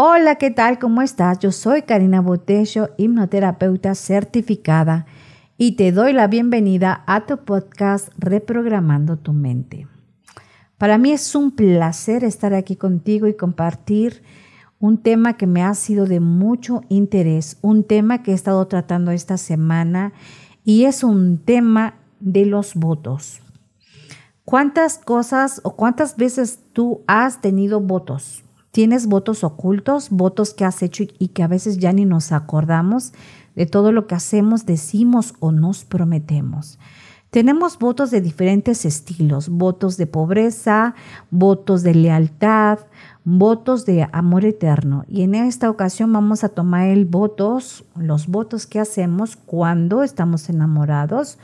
Hola, ¿qué tal? ¿Cómo estás? Yo soy Karina Botello, hipnoterapeuta certificada, y te doy la bienvenida a tu podcast Reprogramando tu mente. Para mí es un placer estar aquí contigo y compartir un tema que me ha sido de mucho interés, un tema que he estado tratando esta semana y es un tema de los votos. ¿Cuántas cosas o cuántas veces tú has tenido votos? Tienes votos ocultos, votos que has hecho y que a veces ya ni nos acordamos de todo lo que hacemos, decimos o nos prometemos. Tenemos votos de diferentes estilos, votos de pobreza, votos de lealtad, votos de amor eterno. Y en esta ocasión vamos a tomar el votos, los votos que hacemos cuando estamos enamorados,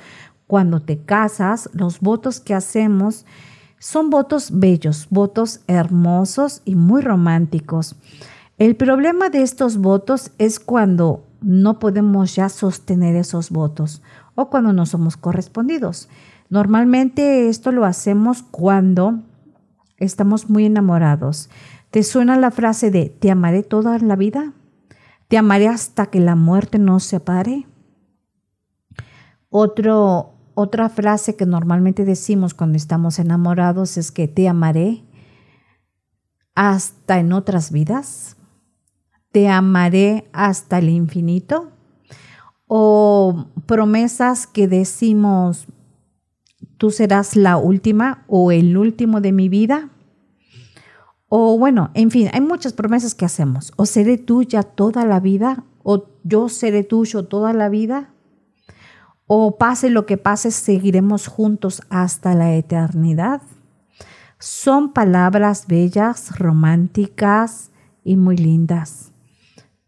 cuando te casas, los votos que hacemos son votos bellos, votos hermosos y muy románticos. El problema de estos votos es cuando no podemos ya sostener esos votos o cuando no somos correspondidos. Normalmente esto lo hacemos cuando estamos muy enamorados. ¿Te suena la frase de te amaré toda la vida? ¿Te amaré hasta que la muerte nos separe? Otro, otra frase que normalmente decimos cuando estamos enamorados es que te amaré hasta en otras vidas, te amaré hasta el infinito, o promesas que decimos, tú serás la última o el último de mi vida. O bueno, en fin, hay muchas promesas que hacemos. O seré tuya toda la vida, o yo seré tuyo toda la vida o pase lo que pase, seguiremos juntos hasta la eternidad. Son palabras bellas, románticas y muy lindas.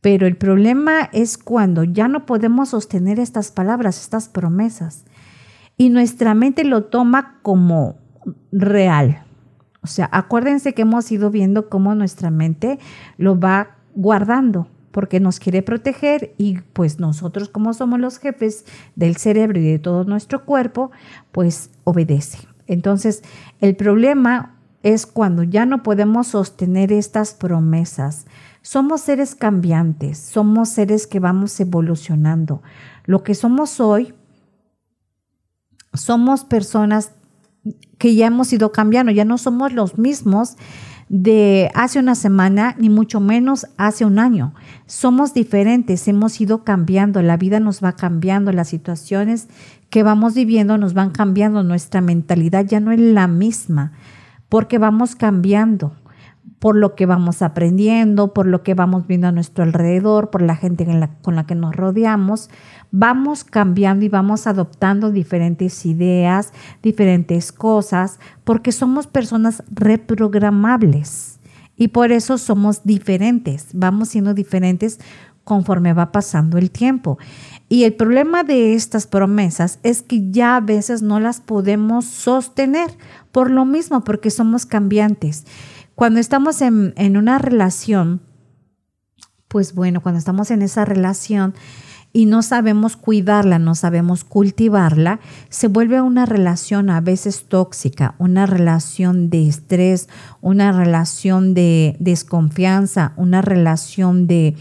Pero el problema es cuando ya no podemos sostener estas palabras, estas promesas, y nuestra mente lo toma como real. O sea, acuérdense que hemos ido viendo cómo nuestra mente lo va guardando porque nos quiere proteger y pues nosotros como somos los jefes del cerebro y de todo nuestro cuerpo, pues obedece. Entonces, el problema es cuando ya no podemos sostener estas promesas. Somos seres cambiantes, somos seres que vamos evolucionando. Lo que somos hoy, somos personas que ya hemos ido cambiando, ya no somos los mismos de hace una semana, ni mucho menos hace un año. Somos diferentes, hemos ido cambiando, la vida nos va cambiando, las situaciones que vamos viviendo nos van cambiando, nuestra mentalidad ya no es la misma, porque vamos cambiando por lo que vamos aprendiendo, por lo que vamos viendo a nuestro alrededor, por la gente con la que nos rodeamos, vamos cambiando y vamos adoptando diferentes ideas, diferentes cosas, porque somos personas reprogramables y por eso somos diferentes, vamos siendo diferentes conforme va pasando el tiempo. Y el problema de estas promesas es que ya a veces no las podemos sostener por lo mismo, porque somos cambiantes. Cuando estamos en, en una relación, pues bueno, cuando estamos en esa relación, y no sabemos cuidarla, no sabemos cultivarla, se vuelve una relación a veces tóxica, una relación de estrés, una relación de desconfianza, una relación de,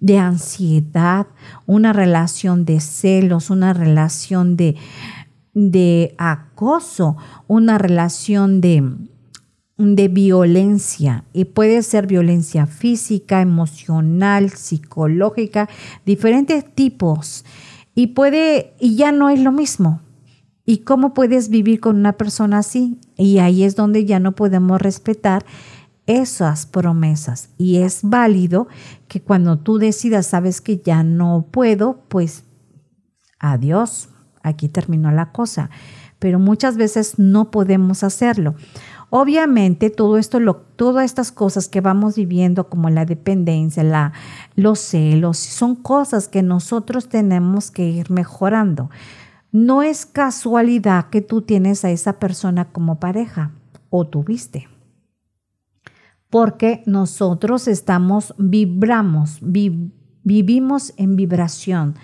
de ansiedad, una relación de celos, una relación de, de acoso, una relación de, de violencia y puede ser violencia física, emocional, psicológica, diferentes tipos y puede y ya no es lo mismo. ¿Y cómo puedes vivir con una persona así? Y ahí es donde ya no podemos respetar esas promesas y es válido que cuando tú decidas, sabes que ya no puedo, pues adiós, aquí terminó la cosa. Pero muchas veces no podemos hacerlo. Obviamente, todo esto, todas estas cosas que vamos viviendo, como la dependencia, la, los celos, son cosas que nosotros tenemos que ir mejorando. No es casualidad que tú tienes a esa persona como pareja o tuviste. Porque nosotros estamos, vibramos, vivimos en vibración.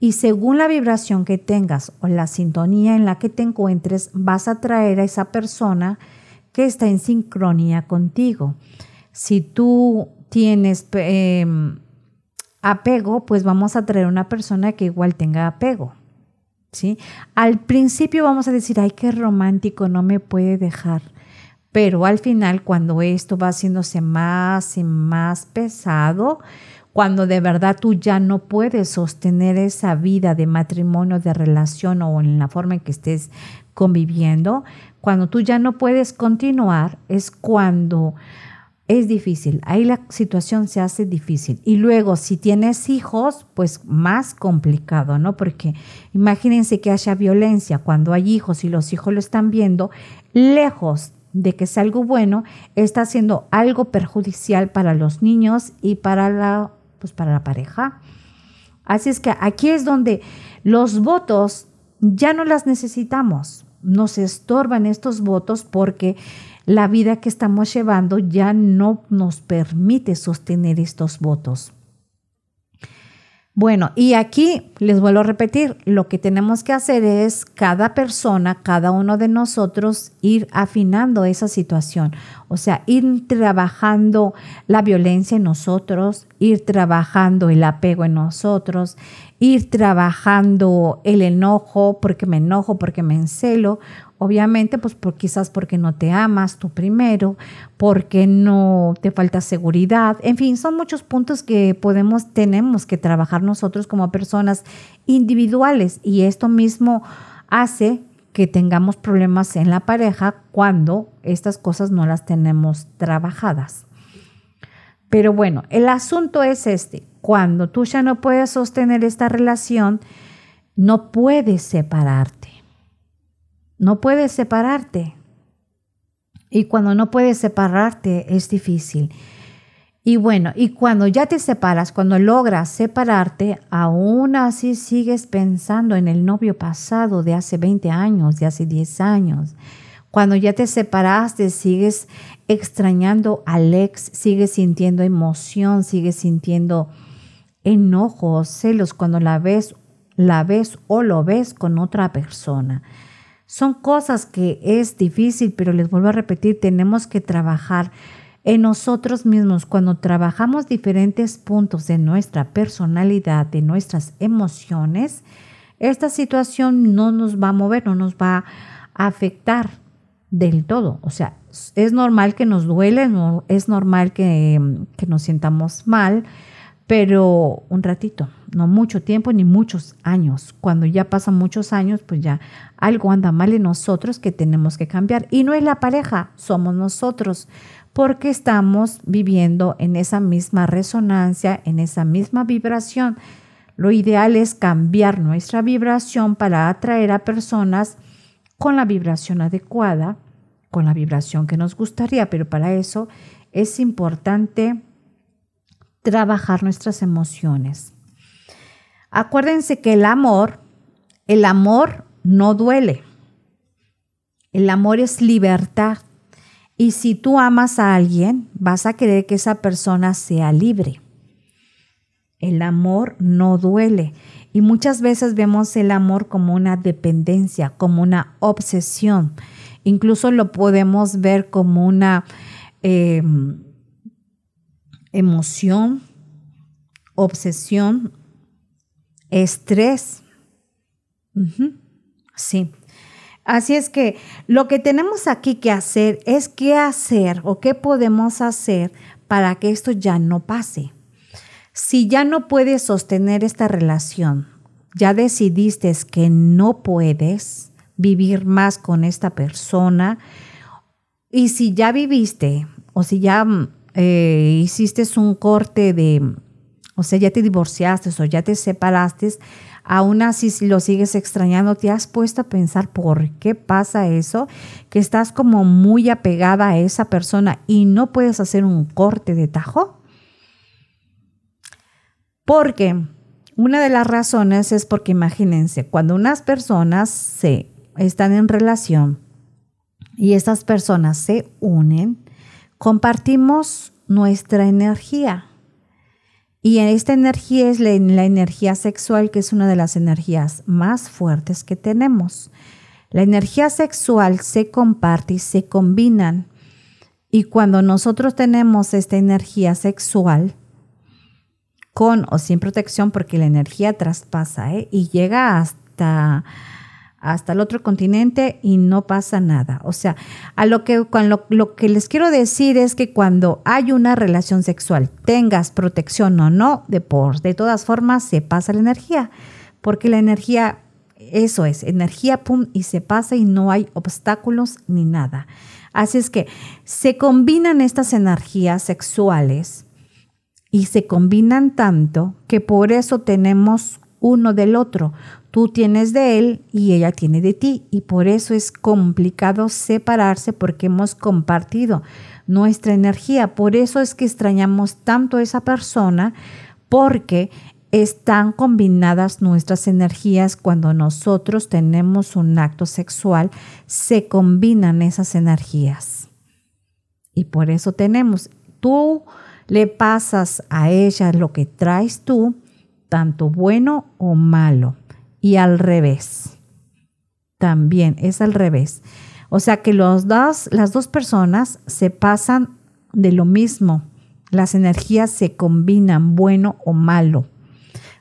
Y según la vibración que tengas o la sintonía en la que te encuentres, vas a traer a esa persona que está en sincronía contigo. Si tú tienes em, apego, pues vamos a traer una persona que igual tenga apego. ¿sí? Al principio vamos a decir, ay, qué romántico, no me puede dejar. Pero al final, cuando esto va haciéndose más y más pesado, cuando de verdad tú ya no puedes sostener esa vida de matrimonio, de relación o en la forma en que estés conviviendo, cuando tú ya no puedes continuar, es cuando es difícil. Ahí la situación se hace difícil. Y luego, si tienes hijos, pues más complicado, ¿no? Porque imagínense que haya violencia cuando hay hijos y los hijos lo están viendo, lejos de que sea algo bueno, está siendo algo perjudicial para los niños y para la, pues para la pareja. Así es que aquí es donde los votos ya no las necesitamos. Nos estorban estos votos porque la vida que estamos llevando ya no nos permite sostener estos votos. Bueno, y aquí les vuelvo a repetir, lo que tenemos que hacer es cada persona, cada uno de nosotros, ir afinando esa situación. O sea, ir trabajando la violencia en nosotros, ir trabajando el apego en nosotros, ir trabajando el enojo, porque me enojo, porque me encelo. Obviamente, pues quizás porque no te amas tú primero, porque no te falta seguridad. En fin, son muchos puntos que podemos, tenemos que trabajar nosotros como personas individuales y esto mismo hace que tengamos problemas en la pareja cuando estas cosas no las tenemos trabajadas. Pero bueno, el asunto es este. Cuando tú ya no puedes sostener esta relación, no puedes separarte. No puedes separarte. Y cuando no puedes separarte es difícil. Y bueno, y cuando ya te separas, cuando logras separarte, aún así sigues pensando en el novio pasado de hace 20 años, de hace 10 años. Cuando ya te separaste, sigues extrañando al ex, sigues sintiendo emoción, sigues sintiendo enojo, celos cuando la ves, la ves o lo ves con otra persona. Son cosas que es difícil, pero les vuelvo a repetir, tenemos que trabajar en nosotros mismos. Cuando trabajamos diferentes puntos de nuestra personalidad, de nuestras emociones, esta situación no nos va a mover, no nos va a afectar del todo. O sea, es normal que nos duele, es normal que, que nos sientamos mal, pero un ratito, no mucho tiempo ni muchos años. Cuando ya pasan muchos años, pues ya algo anda mal en nosotros que tenemos que cambiar. Y no es la pareja, somos nosotros, porque estamos viviendo en esa misma resonancia, en esa misma vibración. Lo ideal es cambiar nuestra vibración para atraer a personas con la vibración adecuada, con la vibración que nos gustaría, pero para eso es importante trabajar nuestras emociones. Acuérdense que el amor, el amor no duele. El amor es libertad. Y si tú amas a alguien, vas a querer que esa persona sea libre. El amor no duele. Y muchas veces vemos el amor como una dependencia, como una obsesión. Incluso lo podemos ver como una eh, emoción, obsesión, estrés. Sí. Así es que lo que tenemos aquí que hacer es qué hacer o qué podemos hacer para que esto ya no pase. Si ya no puedes sostener esta relación, ya decidiste que no puedes vivir más con esta persona, y si ya viviste o si ya eh, hiciste un corte de, o sea, ya te divorciaste o ya te separaste, aún así lo sigues extrañando, te has puesto a pensar por qué pasa eso, que estás como muy apegada a esa persona y no puedes hacer un corte de tajo. Porque una de las razones es porque imagínense, cuando unas personas se están en relación y estas personas se unen, compartimos nuestra energía. Y esta energía es la, energía sexual, que es una de las energías más fuertes que tenemos. La energía sexual se comparte y se combinan. Y cuando nosotros tenemos esta energía sexual, con o sin protección, porque la energía traspasa ¿eh? y llega hasta, hasta el otro continente y no pasa nada. O sea, a lo que, lo, lo que les quiero decir es que cuando hay una relación sexual, tengas protección o no, de, por, de todas formas se pasa la energía, porque la energía, eso es, energía, pum, y se pasa y no hay obstáculos ni nada. Así es que se combinan estas energías sexuales y se combinan tanto que por eso tenemos uno del otro. Tú tienes de él y ella tiene de ti y por eso es complicado separarse porque hemos compartido nuestra energía. Por eso es que extrañamos tanto a esa persona porque están combinadas nuestras energías cuando nosotros tenemos un acto sexual, se combinan esas energías. Y por eso tenemos, tú le pasas a ella lo que traes tú, tanto bueno o malo, y al revés. También es al revés. O sea que los dos, las dos personas se pasan de lo mismo. Las energías se combinan, bueno o malo.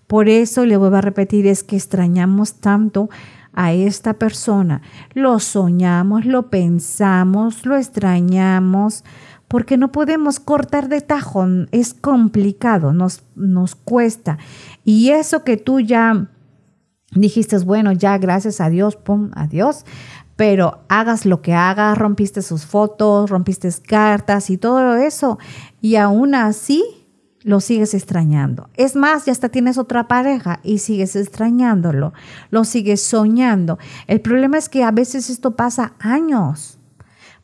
Por eso le vuelvo a repetir, es que extrañamos tanto a esta persona. Lo soñamos, lo pensamos, lo extrañamos, porque no podemos cortar de tajo, es complicado, nos, nos cuesta. Y eso que tú ya dijiste, bueno, ya gracias a Dios, pum, adiós, pero hagas lo que hagas, rompiste sus fotos, rompiste cartas y todo eso, y aún así lo sigues extrañando. Es más, ya hasta tienes otra pareja y sigues extrañándolo, lo sigues soñando. El problema es que a veces esto pasa años.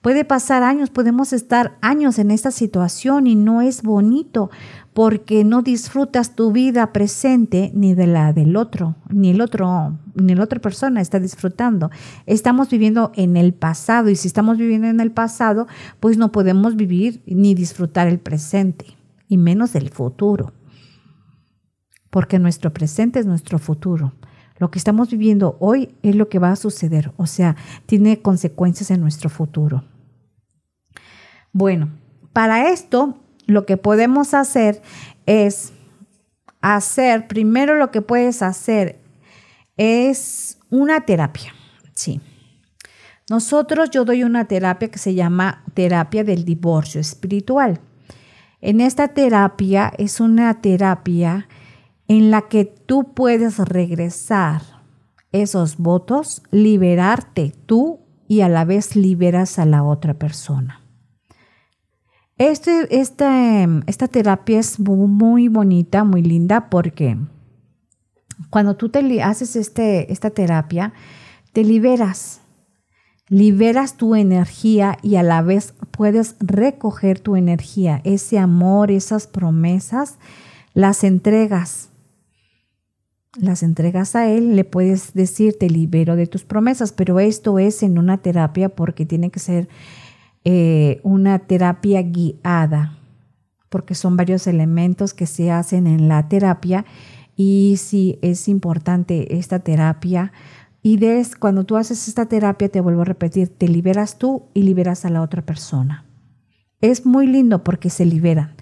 Puede pasar años, podemos estar años en esta situación y no es bonito porque no disfrutas tu vida presente ni de la del otro, ni el otro, ni la otra persona está disfrutando. Estamos viviendo en el pasado y si estamos viviendo en el pasado, pues no podemos vivir ni disfrutar el presente y menos del futuro. Porque nuestro presente es nuestro futuro. Lo que estamos viviendo hoy es lo que va a suceder, o sea, tiene consecuencias en nuestro futuro. Bueno, para esto lo que podemos hacer es hacer, primero lo que puedes hacer es una terapia, sí. Nosotros, yo doy una terapia que se llama terapia del divorcio espiritual. En esta terapia es una terapia en la que tú puedes regresar esos votos, liberarte tú y a la vez liberas a la otra persona. Este, esta terapia es muy bonita, muy linda porque cuando tú te haces este, esta terapia, te liberas, liberas tu energía y a la vez puedes recoger tu energía, ese amor, esas promesas, las entregas. Las entregas a Él, le puedes decir, te libero de tus promesas, pero esto es en una terapia porque tiene que ser eh, una terapia guiada, porque son varios elementos que se hacen en la terapia y sí es importante esta terapia y des, cuando tú haces esta terapia, te vuelvo a repetir, te liberas tú y liberas a la otra persona. Es muy lindo porque se liberan.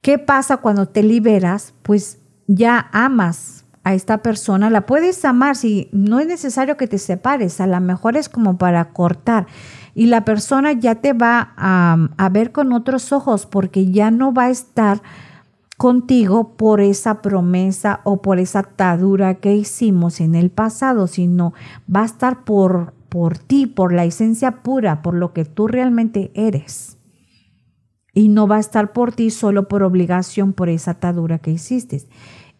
¿Qué pasa cuando te liberas? Pues ya amas a esta persona, la puedes amar si no es necesario que te separes, a lo mejor es como para cortar y la persona ya te va a, ver con otros ojos porque ya no va a estar contigo por esa promesa o por esa atadura que hicimos en el pasado, sino va a estar por, por ti, por la esencia pura, por lo que tú realmente eres. Y no va a estar por ti solo por obligación, por esa atadura que hiciste.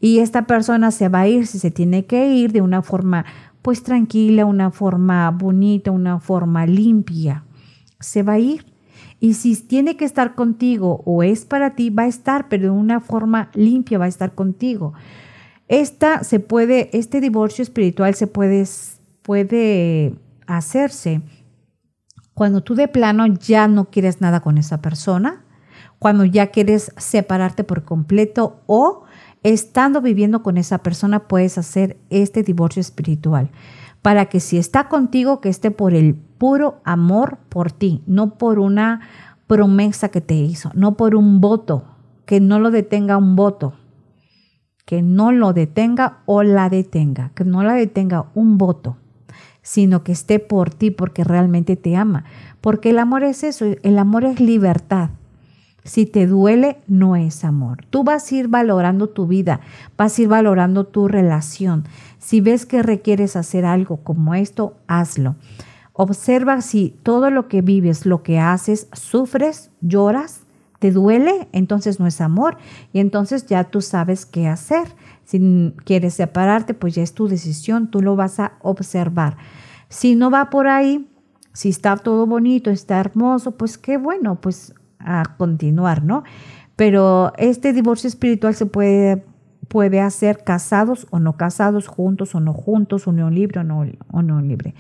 Y esta persona se va a ir, si se tiene que ir, de una forma pues tranquila, una forma bonita, una forma limpia. Se va a ir y si tiene que estar contigo o es para ti, va a estar, pero de una forma limpia va a estar contigo. Esta se puede, este divorcio espiritual se puede, puede hacerse cuando tú de plano ya no quieres nada con esa persona, cuando ya quieres separarte por completo o estando viviendo con esa persona puedes hacer este divorcio espiritual para que si está contigo, que esté por el puro amor por ti, no por una promesa que te hizo, no por un voto, que no lo detenga un voto, que no lo detenga o la detenga, que no la detenga un voto, sino que esté por ti porque realmente te ama. Porque el amor es eso, el amor es libertad. Si te duele, no es amor. Tú vas a ir valorando tu vida, vas a ir valorando tu relación. Si ves que requieres hacer algo como esto, hazlo. Observa si todo lo que vives, lo que haces, sufres, lloras, te duele, entonces no es amor y entonces ya tú sabes qué hacer. Si quieres separarte, pues ya es tu decisión, tú lo vas a observar. Si no va por ahí, si está todo bonito, está hermoso, pues qué bueno, pues a continuar, ¿no? Pero este divorcio espiritual se puede, puede hacer casados o no casados, juntos o no juntos, unión libre o no, o no libre.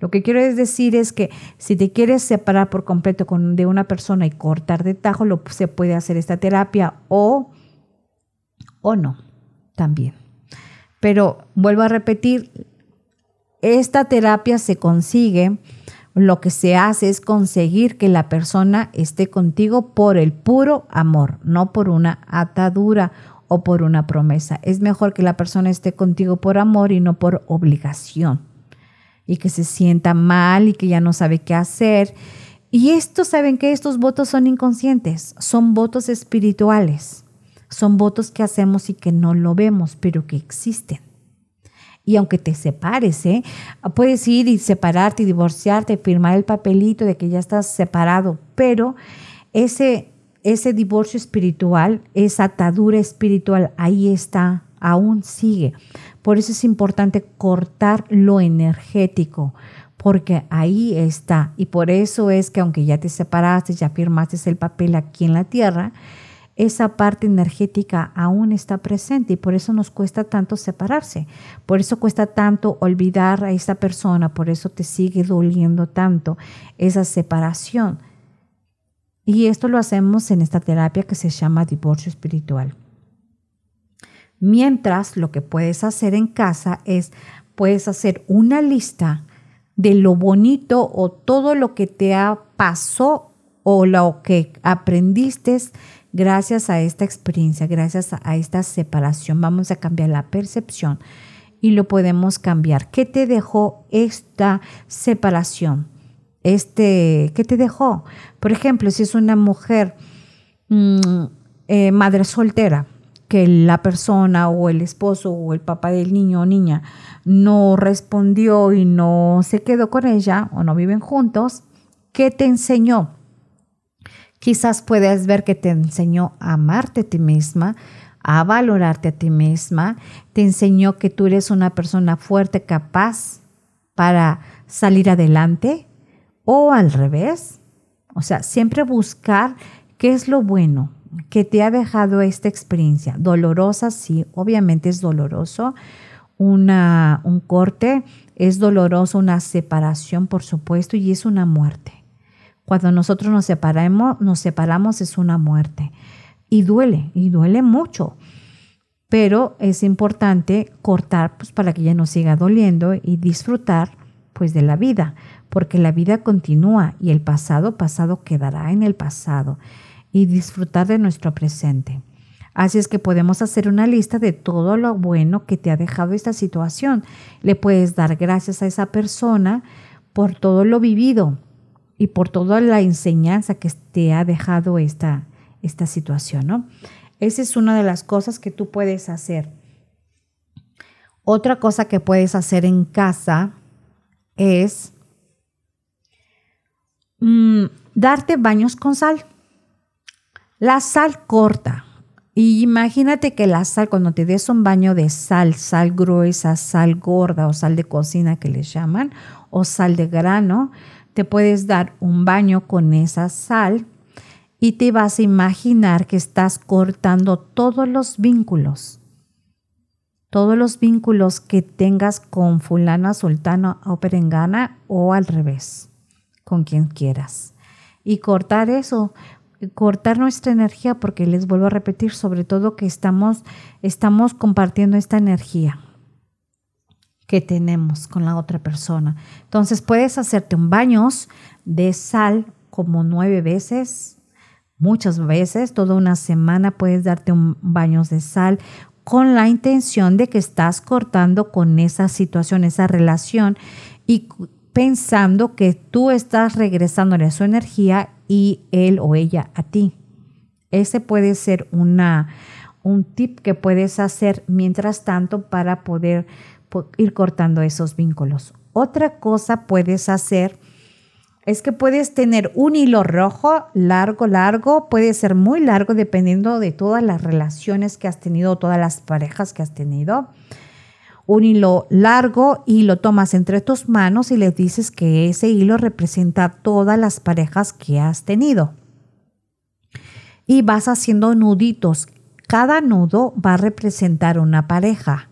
Lo que quiero decir es que si te quieres separar por completo con, de una persona y cortar de tajo, lo, se puede hacer esta terapia o, o no, también. Pero vuelvo a repetir, esta terapia se consigue lo que se hace es conseguir que la persona esté contigo por el puro amor, no por una atadura o por una promesa. Es mejor que la persona esté contigo por amor y no por obligación. Y que se sienta mal y que ya no sabe qué hacer. Y estos, ¿saben que Estos votos son inconscientes, son votos espirituales. Son votos que hacemos y que no lo vemos, pero que existen. Y aunque te separes, ¿eh? puedes ir y separarte y divorciarte, firmar el papelito de que ya estás separado, pero ese, ese divorcio espiritual, esa atadura espiritual, ahí está, aún sigue. Por eso es importante cortar lo energético, porque ahí está. Y por eso es que aunque ya te separaste, ya firmaste el papel aquí en la tierra, esa parte energética aún está presente y por eso nos cuesta tanto separarse, por eso cuesta tanto olvidar a esa persona, por eso te sigue doliendo tanto esa separación. Y esto lo hacemos en esta terapia que se llama divorcio espiritual. Mientras lo que puedes hacer en casa es, puedes hacer una lista de lo bonito o todo lo que te ha pasó o lo que aprendiste gracias a esta experiencia, gracias a esta separación, vamos a cambiar la percepción y lo podemos cambiar. ¿Qué te dejó esta separación? Este, ¿Qué te dejó? Por ejemplo, si es una mujer mm, eh, madre soltera, que la persona o el esposo o el papá del niño o niña no respondió y no se quedó con ella o no viven juntos, ¿qué te enseñó? Quizás puedes ver que te enseñó a amarte a ti misma, a valorarte a ti misma, te enseñó que tú eres una persona fuerte, capaz para salir adelante o al revés. O sea, siempre buscar qué es lo bueno que te ha dejado esta experiencia. Dolorosa, sí, obviamente es doloroso. Una, un corte es doloroso, una separación, por supuesto, y es una muerte. Cuando nosotros nos separamos, nos separamos es una muerte. Y duele, y duele mucho. Pero es importante cortar pues, para que ya no siga doliendo y disfrutar pues de la vida, porque la vida continúa y el pasado pasado quedará en el pasado y disfrutar de nuestro presente. Así es que podemos hacer una lista de todo lo bueno que te ha dejado esta situación. Le puedes dar gracias a esa persona por todo lo vivido, y por toda la enseñanza que te ha dejado esta, esta situación, ¿no? Esa es una de las cosas que tú puedes hacer. Otra cosa que puedes hacer en casa es mm, darte baños con sal. La sal corta. Y imagínate que la sal, cuando te des un baño de sal, sal gruesa, sal gorda o sal de cocina que les llaman, o sal de grano, te puedes dar un baño con esa sal y te vas a imaginar que estás cortando todos los vínculos, todos los vínculos que tengas con fulana, sultana o perengana o al revés, con quien quieras. Y cortar eso, cortar nuestra energía, porque les vuelvo a repetir, sobre todo que estamos, estamos compartiendo esta energía que tenemos con la otra persona. Entonces puedes hacerte un baños de sal como nueve veces, muchas veces, toda una semana puedes darte un baño de sal con la intención de que estás cortando con esa situación, esa relación y pensando que tú estás regresándole su energía y él o ella a ti. Ese puede ser una, un tip que puedes hacer mientras tanto para poder ir cortando esos vínculos. Otra cosa puedes hacer es que puedes tener un hilo rojo largo, largo, puede ser muy largo dependiendo de todas las relaciones que has tenido, todas las parejas que has tenido. Un hilo largo y lo tomas entre tus manos y le dices que ese hilo representa todas las parejas que has tenido. Y vas haciendo nuditos. Cada nudo va a representar una pareja.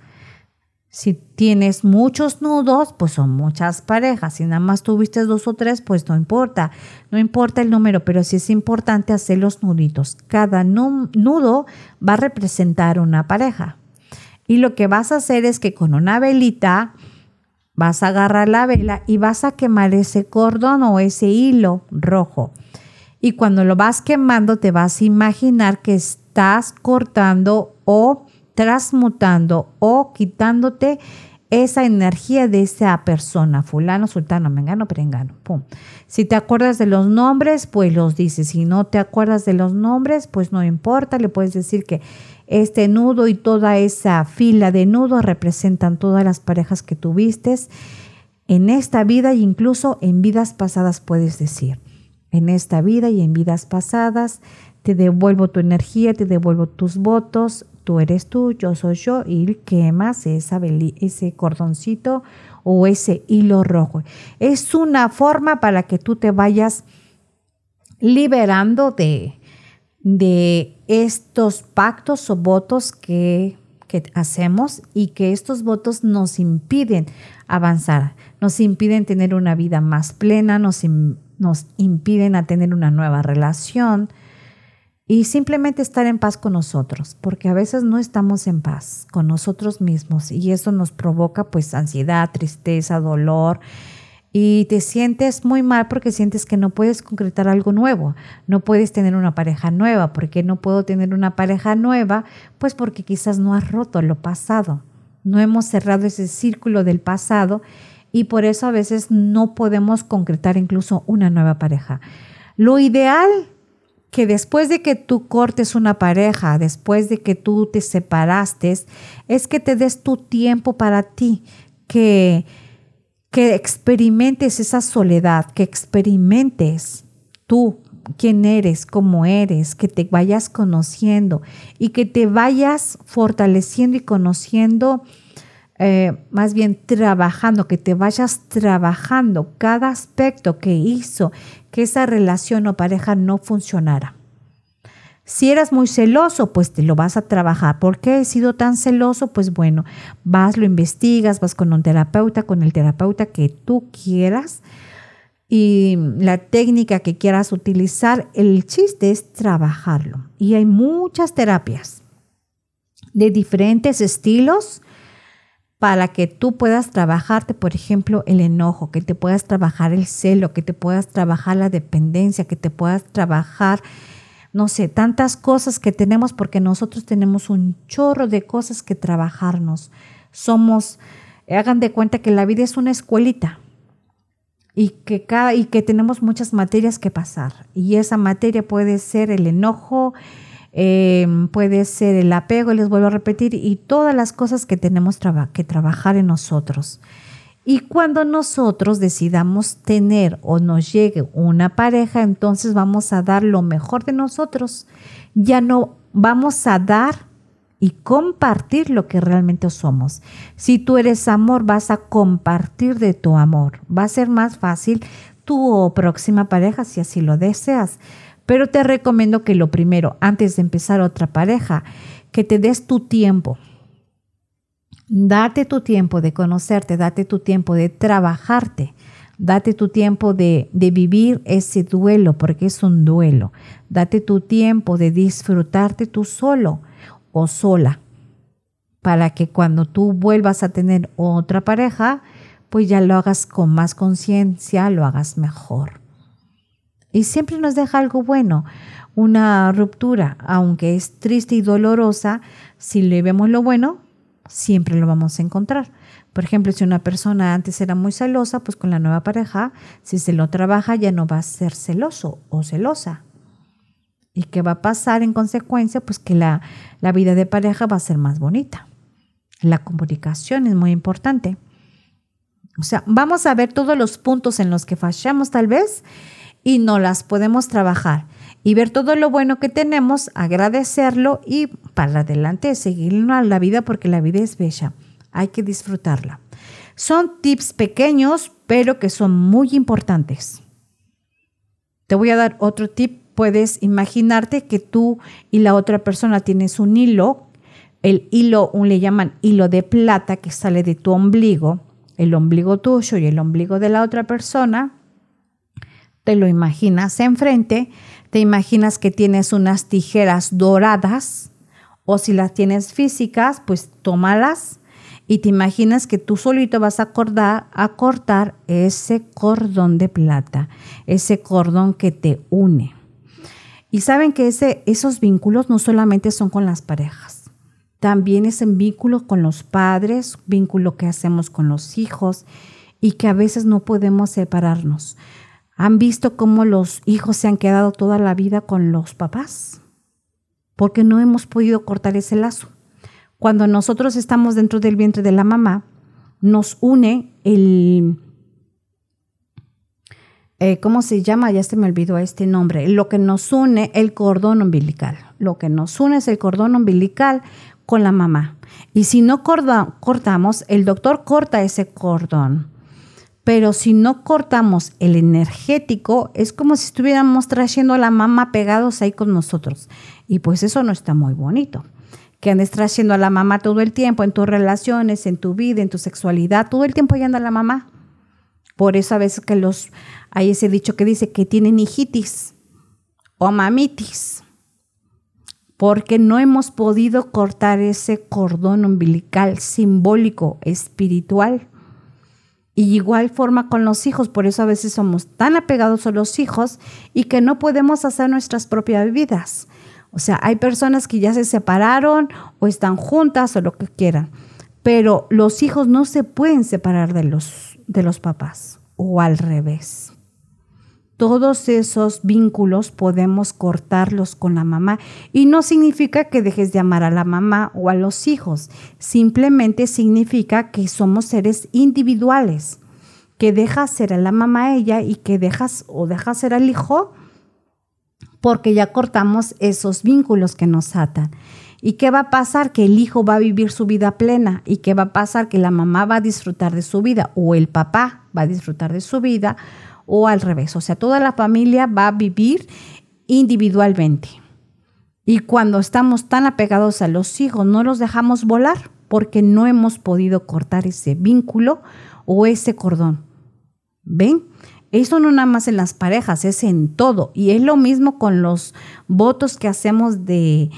Si tienes muchos nudos, pues son muchas parejas. Si nada más tuviste dos o tres, pues no importa. No importa el número, pero sí es importante hacer los nuditos. Cada nudo va a representar una pareja. Y lo que vas a hacer es que con una velita vas a agarrar la vela y vas a quemar ese cordón o ese hilo rojo. Y cuando lo vas quemando, te vas a imaginar que estás cortando o transmutando o quitándote esa energía de esa persona, fulano, sultano, mengano, perengano. Pum. Si te acuerdas de los nombres, pues los dices. Si no te acuerdas de los nombres, pues no importa, le puedes decir que este nudo y toda esa fila de nudos representan todas las parejas que tuviste en esta vida e incluso en vidas pasadas puedes decir. En esta vida y en vidas pasadas te devuelvo tu energía, te devuelvo tus votos, tú eres tú, yo soy yo, y quemas ese cordoncito o ese hilo rojo. Es una forma para que tú te vayas liberando de, de estos pactos o votos que, que hacemos y que estos votos nos impiden avanzar, nos impiden tener una vida más plena, nos, nos impiden a tener una nueva relación, y simplemente estar en paz con nosotros, porque a veces no estamos en paz con nosotros mismos y eso nos provoca pues ansiedad, tristeza, dolor y te sientes muy mal porque sientes que no puedes concretar algo nuevo, no puedes tener una pareja nueva, porque no puedo tener una pareja nueva? Pues porque quizás no has roto lo pasado, no hemos cerrado ese círculo del pasado y por eso a veces no podemos concretar incluso una nueva pareja. Lo ideal que después de que tú cortes una pareja, después de que tú te separaste, es que te des tu tiempo para ti, que, que experimentes esa soledad, que experimentes tú quién eres, cómo eres, que te vayas conociendo y que te vayas fortaleciendo y conociendo, eh, más bien trabajando, que te vayas trabajando cada aspecto que hizo que esa relación o pareja no funcionara. Si eras muy celoso, pues te lo vas a trabajar. ¿Por qué he sido tan celoso? Pues bueno, vas, lo investigas, vas con un terapeuta, con el terapeuta que tú quieras y la técnica que quieras utilizar. El chiste es trabajarlo. Y hay muchas terapias de diferentes estilos para que tú puedas trabajarte, por ejemplo, el enojo, que te puedas trabajar el celo, que te puedas trabajar la dependencia, que te puedas trabajar, no sé, tantas cosas que tenemos porque nosotros tenemos un chorro de cosas que trabajarnos. Somos, hagan de cuenta que la vida es una escuelita y que, cada, y que tenemos muchas materias que pasar. Y esa materia puede ser el enojo, Em, puede ser el apego, les vuelvo a repetir, y todas las cosas que tenemos que trabajar en nosotros. Y cuando nosotros decidamos tener o nos llegue una pareja, entonces vamos a dar lo mejor de nosotros. Ya no vamos a dar y compartir lo que realmente somos. Si tú eres amor, vas a compartir de tu amor. Va a ser más fácil tu próxima pareja si así lo deseas. Pero te recomiendo que lo primero, antes de empezar otra pareja, que te des tu tiempo. Date tu tiempo de conocerte, date tu tiempo de trabajarte, date tu tiempo de, vivir ese duelo, porque es un duelo. Date tu tiempo de disfrutarte tú solo o sola, para que cuando tú vuelvas a tener otra pareja, pues ya lo hagas con más conciencia, lo hagas mejor. Y siempre nos deja algo bueno. Una ruptura, aunque es triste y dolorosa, si le vemos lo bueno, siempre lo vamos a encontrar. Por ejemplo, si una persona antes era muy celosa, pues con la nueva pareja, si se lo trabaja, ya no va a ser celoso o celosa. ¿Y qué va a pasar en consecuencia? Pues que la, la vida de pareja va a ser más bonita. La comunicación es muy importante. O sea, vamos a ver todos los puntos en los que fallamos tal vez y no las podemos trabajar y ver todo lo bueno que tenemos, agradecerlo y para adelante seguir la vida porque la vida es bella. Hay que disfrutarla. Son tips pequeños, pero que son muy importantes. Te voy a dar otro tip. Puedes imaginarte que tú y la otra persona tienes un hilo. El hilo, un le llaman hilo de plata que sale de tu ombligo, el ombligo tuyo y el ombligo de la otra persona te lo imaginas enfrente, te imaginas que tienes unas tijeras doradas o si las tienes físicas, pues tómalas y te imaginas que tú solito vas a, a cortar ese cordón de plata, ese cordón que te une. Y saben que ese, esos vínculos no solamente son con las parejas, también es en vínculo con los padres, vínculo que hacemos con los hijos y que a veces no podemos separarnos. ¿Han visto cómo los hijos se han quedado toda la vida con los papás? Porque no hemos podido cortar ese lazo. Cuando nosotros estamos dentro del vientre de la mamá, nos une el... Eh, ¿Cómo se llama? Ya se me olvidó este nombre. Lo que nos une, el cordón umbilical. Lo que nos une es el cordón umbilical con la mamá. Y si no cortamos, el doctor corta ese cordón pero si no cortamos el energético, es como si estuviéramos trayendo a la mamá pegados ahí con nosotros. Y pues eso no está muy bonito. Que andes trayendo a la mamá todo el tiempo en tus relaciones, en tu vida, en tu sexualidad, todo el tiempo ahí anda la mamá. Por eso a veces que los hay ese dicho que dice que tienen hijitis o mamitis. Porque no hemos podido cortar ese cordón umbilical simbólico, espiritual y igual forma con los hijos, por eso a veces somos tan apegados a los hijos y que no podemos hacer nuestras propias vidas. O sea, hay personas que ya se separaron o están juntas o lo que quieran, pero los hijos no se pueden separar de los, de los papás o al revés. Todos esos vínculos podemos cortarlos con la mamá y no significa que dejes de amar a la mamá o a los hijos, simplemente significa que somos seres individuales, que dejas ser a la mamá a ella y que dejas o dejas ser al hijo porque ya cortamos esos vínculos que nos atan. ¿Y qué va a pasar? Que el hijo va a vivir su vida plena. ¿Y qué va a pasar? Que la mamá va a disfrutar de su vida o el papá va a disfrutar de su vida o al revés. O sea, toda la familia va a vivir individualmente. Y cuando estamos tan apegados a los hijos, no los dejamos volar porque no hemos podido cortar ese vínculo o ese cordón. ¿Ven? Eso no nada más en las parejas, es en todo. Y es lo mismo con los votos que hacemos de,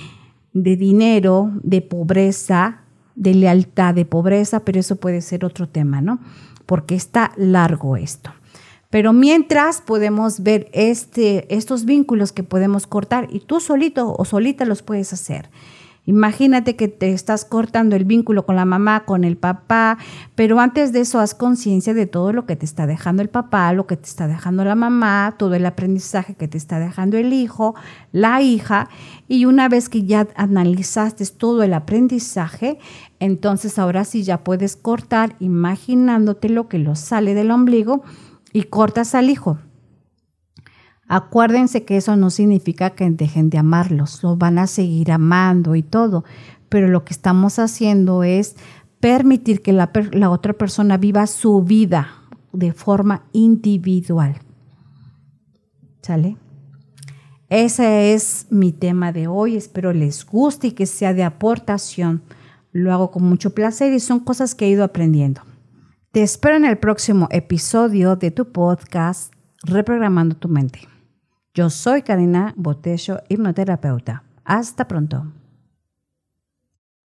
de dinero, de pobreza, de lealtad, de pobreza, pero eso puede ser otro tema, ¿no? Porque está largo esto. Pero mientras podemos ver este, estos vínculos que podemos cortar y tú solito o solita los puedes hacer. Imagínate que te estás cortando el vínculo con la mamá, con el papá, pero antes de eso haz conciencia de todo lo que te está dejando el papá, lo que te está dejando la mamá, todo el aprendizaje que te está dejando el hijo, la hija, y una vez que ya analizaste todo el aprendizaje, entonces ahora sí ya puedes cortar imaginándote lo que lo sale del ombligo y cortas al hijo. Acuérdense que eso no significa que dejen de amarlos, lo van a seguir amando y todo, pero lo que estamos haciendo es permitir que la, la otra persona viva su vida de forma individual. ¿Sale? Ese es mi tema de hoy. Espero les guste y que sea de aportación. Lo hago con mucho placer y son cosas que he ido aprendiendo. Te espero en el próximo episodio de tu podcast Reprogramando tu mente. Yo soy Karina Botello, hipnoterapeuta. Hasta pronto.